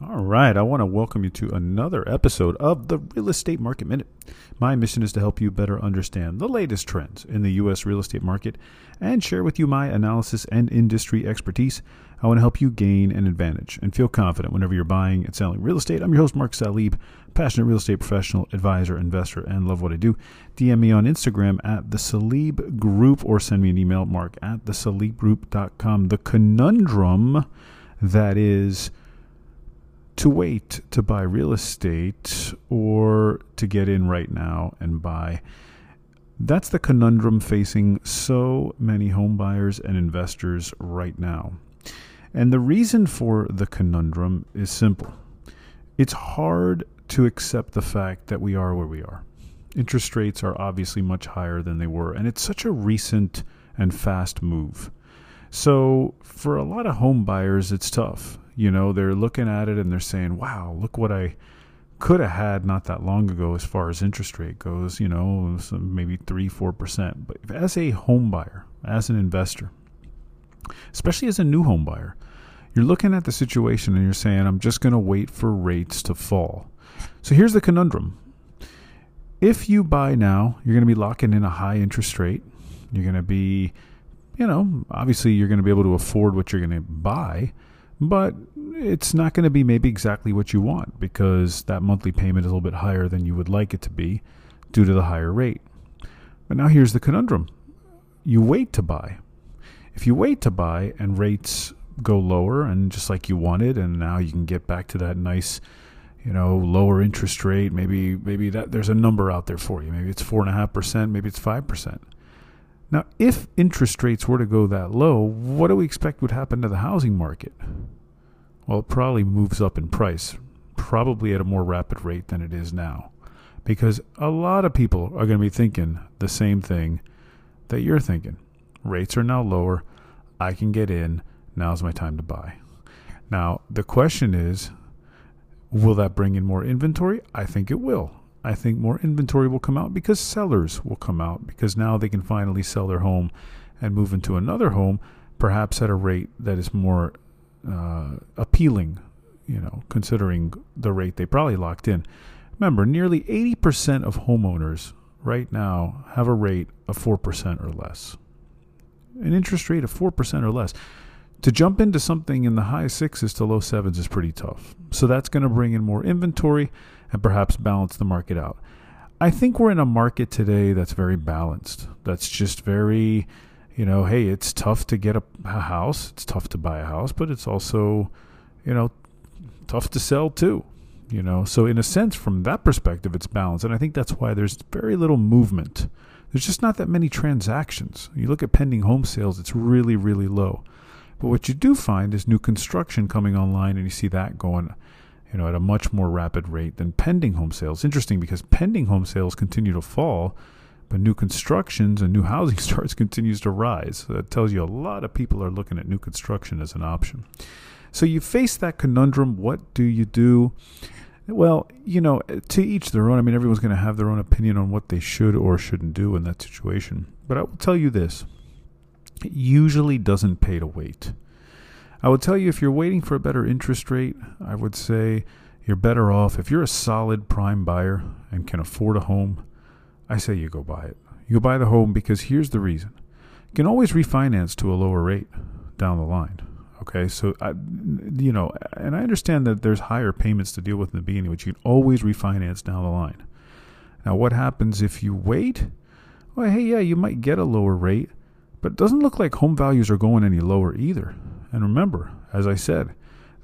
right, I want to welcome you to another episode of the Real Estate Market Minute. My mission is to help you better understand the latest trends in the U.S. real estate market and share with you my analysis and industry expertise. I want to help you gain an advantage and feel confident whenever you're buying and selling real estate. I'm your host, Mark Salib, passionate real estate professional, advisor, investor, and love what I do. DM me on Instagram at the Salib Group or send me an email, mark at the salibgroup.com. The conundrum that is to wait to buy real estate or to get in right now and buy. That's the conundrum facing so many home buyers and investors right now. And the reason for the conundrum is simple it's hard to accept the fact that we are where we are. Interest rates are obviously much higher than they were, and it's such a recent and fast move. So, for a lot of home buyers, it's tough. You know, they're looking at it and they're saying, wow, look what I could have had not that long ago as far as interest rate goes, you know, maybe 3 4%. But as a home buyer, as an investor, especially as a new home buyer, you're looking at the situation and you're saying, I'm just going to wait for rates to fall. So here's the conundrum. If you buy now, you're going to be locking in a high interest rate. You're going to be, you know, obviously you're going to be able to afford what you're going to buy but it's not going to be maybe exactly what you want because that monthly payment is a little bit higher than you would like it to be due to the higher rate. But now here's the conundrum you wait to buy. If you wait to buy and rates go lower and just like you wanted, and now you can get back to that nice you know, lower interest rate. Maybe maybe that there's a number out there for you. Maybe it's four and a half percent. Maybe it's five percent. Now, if interest rates were to go that low, what do we expect would happen to the housing market? Well, it probably moves up in price, probably at a more rapid rate than it is now. Because a lot of people are going to be thinking the same thing that you're thinking. Rates are now lower. I can get in. Now's my time to buy. Now, the question is will that bring in more inventory? I think it will. I think more inventory will come out because sellers will come out because now they can finally sell their home and move into another home, perhaps at a rate that is more uh, appealing, you know, considering the rate they probably locked in. Remember, nearly 80% of homeowners right now have a rate of 4% or less. An interest rate of 4% or less. To jump into something in the high sixes to low sevens is pretty tough. So that's going to bring in more inventory and perhaps balance the market out. I think we're in a market today that's very balanced. That's just very, you know, hey, it's tough to get a, a house, it's tough to buy a house, but it's also, you know, tough to sell too. You know, so in a sense, from that perspective, it's balanced, and I think that's why there's very little movement. There's just not that many transactions. You look at pending home sales; it's really, really low. But what you do find is new construction coming online, and you see that going you know, at a much more rapid rate than pending home sales. Interesting because pending home sales continue to fall, but new constructions and new housing starts continues to rise. So that tells you a lot of people are looking at new construction as an option. So you face that conundrum. What do you do? Well, you know, to each their own. I mean, everyone's going to have their own opinion on what they should or shouldn't do in that situation. But I will tell you this it usually doesn't pay to wait. I would tell you if you're waiting for a better interest rate, I would say you're better off. If you're a solid prime buyer and can afford a home, I say you go buy it. You buy the home because here's the reason. You can always refinance to a lower rate down the line. Okay, so I, you know, and I understand that there's higher payments to deal with in the beginning, but you can always refinance down the line. Now, what happens if you wait? Well, hey, yeah, you might get a lower rate, but it doesn't look like home values are going any lower either. And remember, as I said,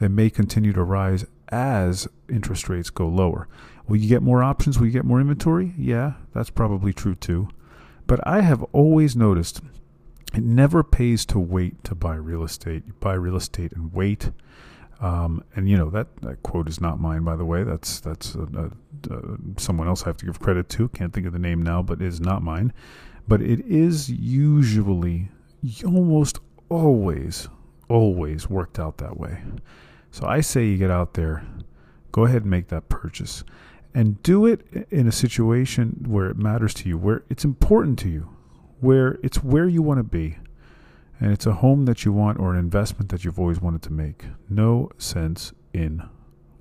they may continue to rise as interest rates go lower. Will you get more options? Will you get more inventory? Yeah, that's probably true too. But I have always noticed it never pays to wait to buy real estate. You buy real estate and wait. Um, and you know that, that quote is not mine, by the way. That's that's a, a, a, someone else I have to give credit to. Can't think of the name now, but it is not mine. But it is usually, almost always, always worked out that way. So I say you get out there, go ahead and make that purchase. And do it in a situation where it matters to you, where it's important to you, where it's where you want to be. And it's a home that you want or an investment that you've always wanted to make. No sense in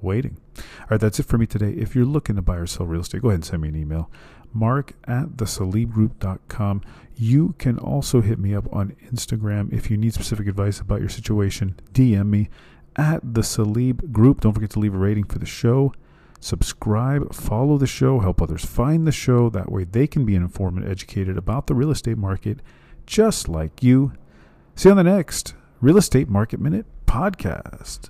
waiting. All right, that's it for me today. If you're looking to buy or sell real estate, go ahead and send me an email. Mark at thesalibgroup.com. You can also hit me up on Instagram if you need specific advice about your situation. DM me at the Salib Group. Don't forget to leave a rating for the show. Subscribe, follow the show, help others find the show. That way they can be informed and educated about the real estate market just like you. See you on the next Real Estate Market Minute podcast.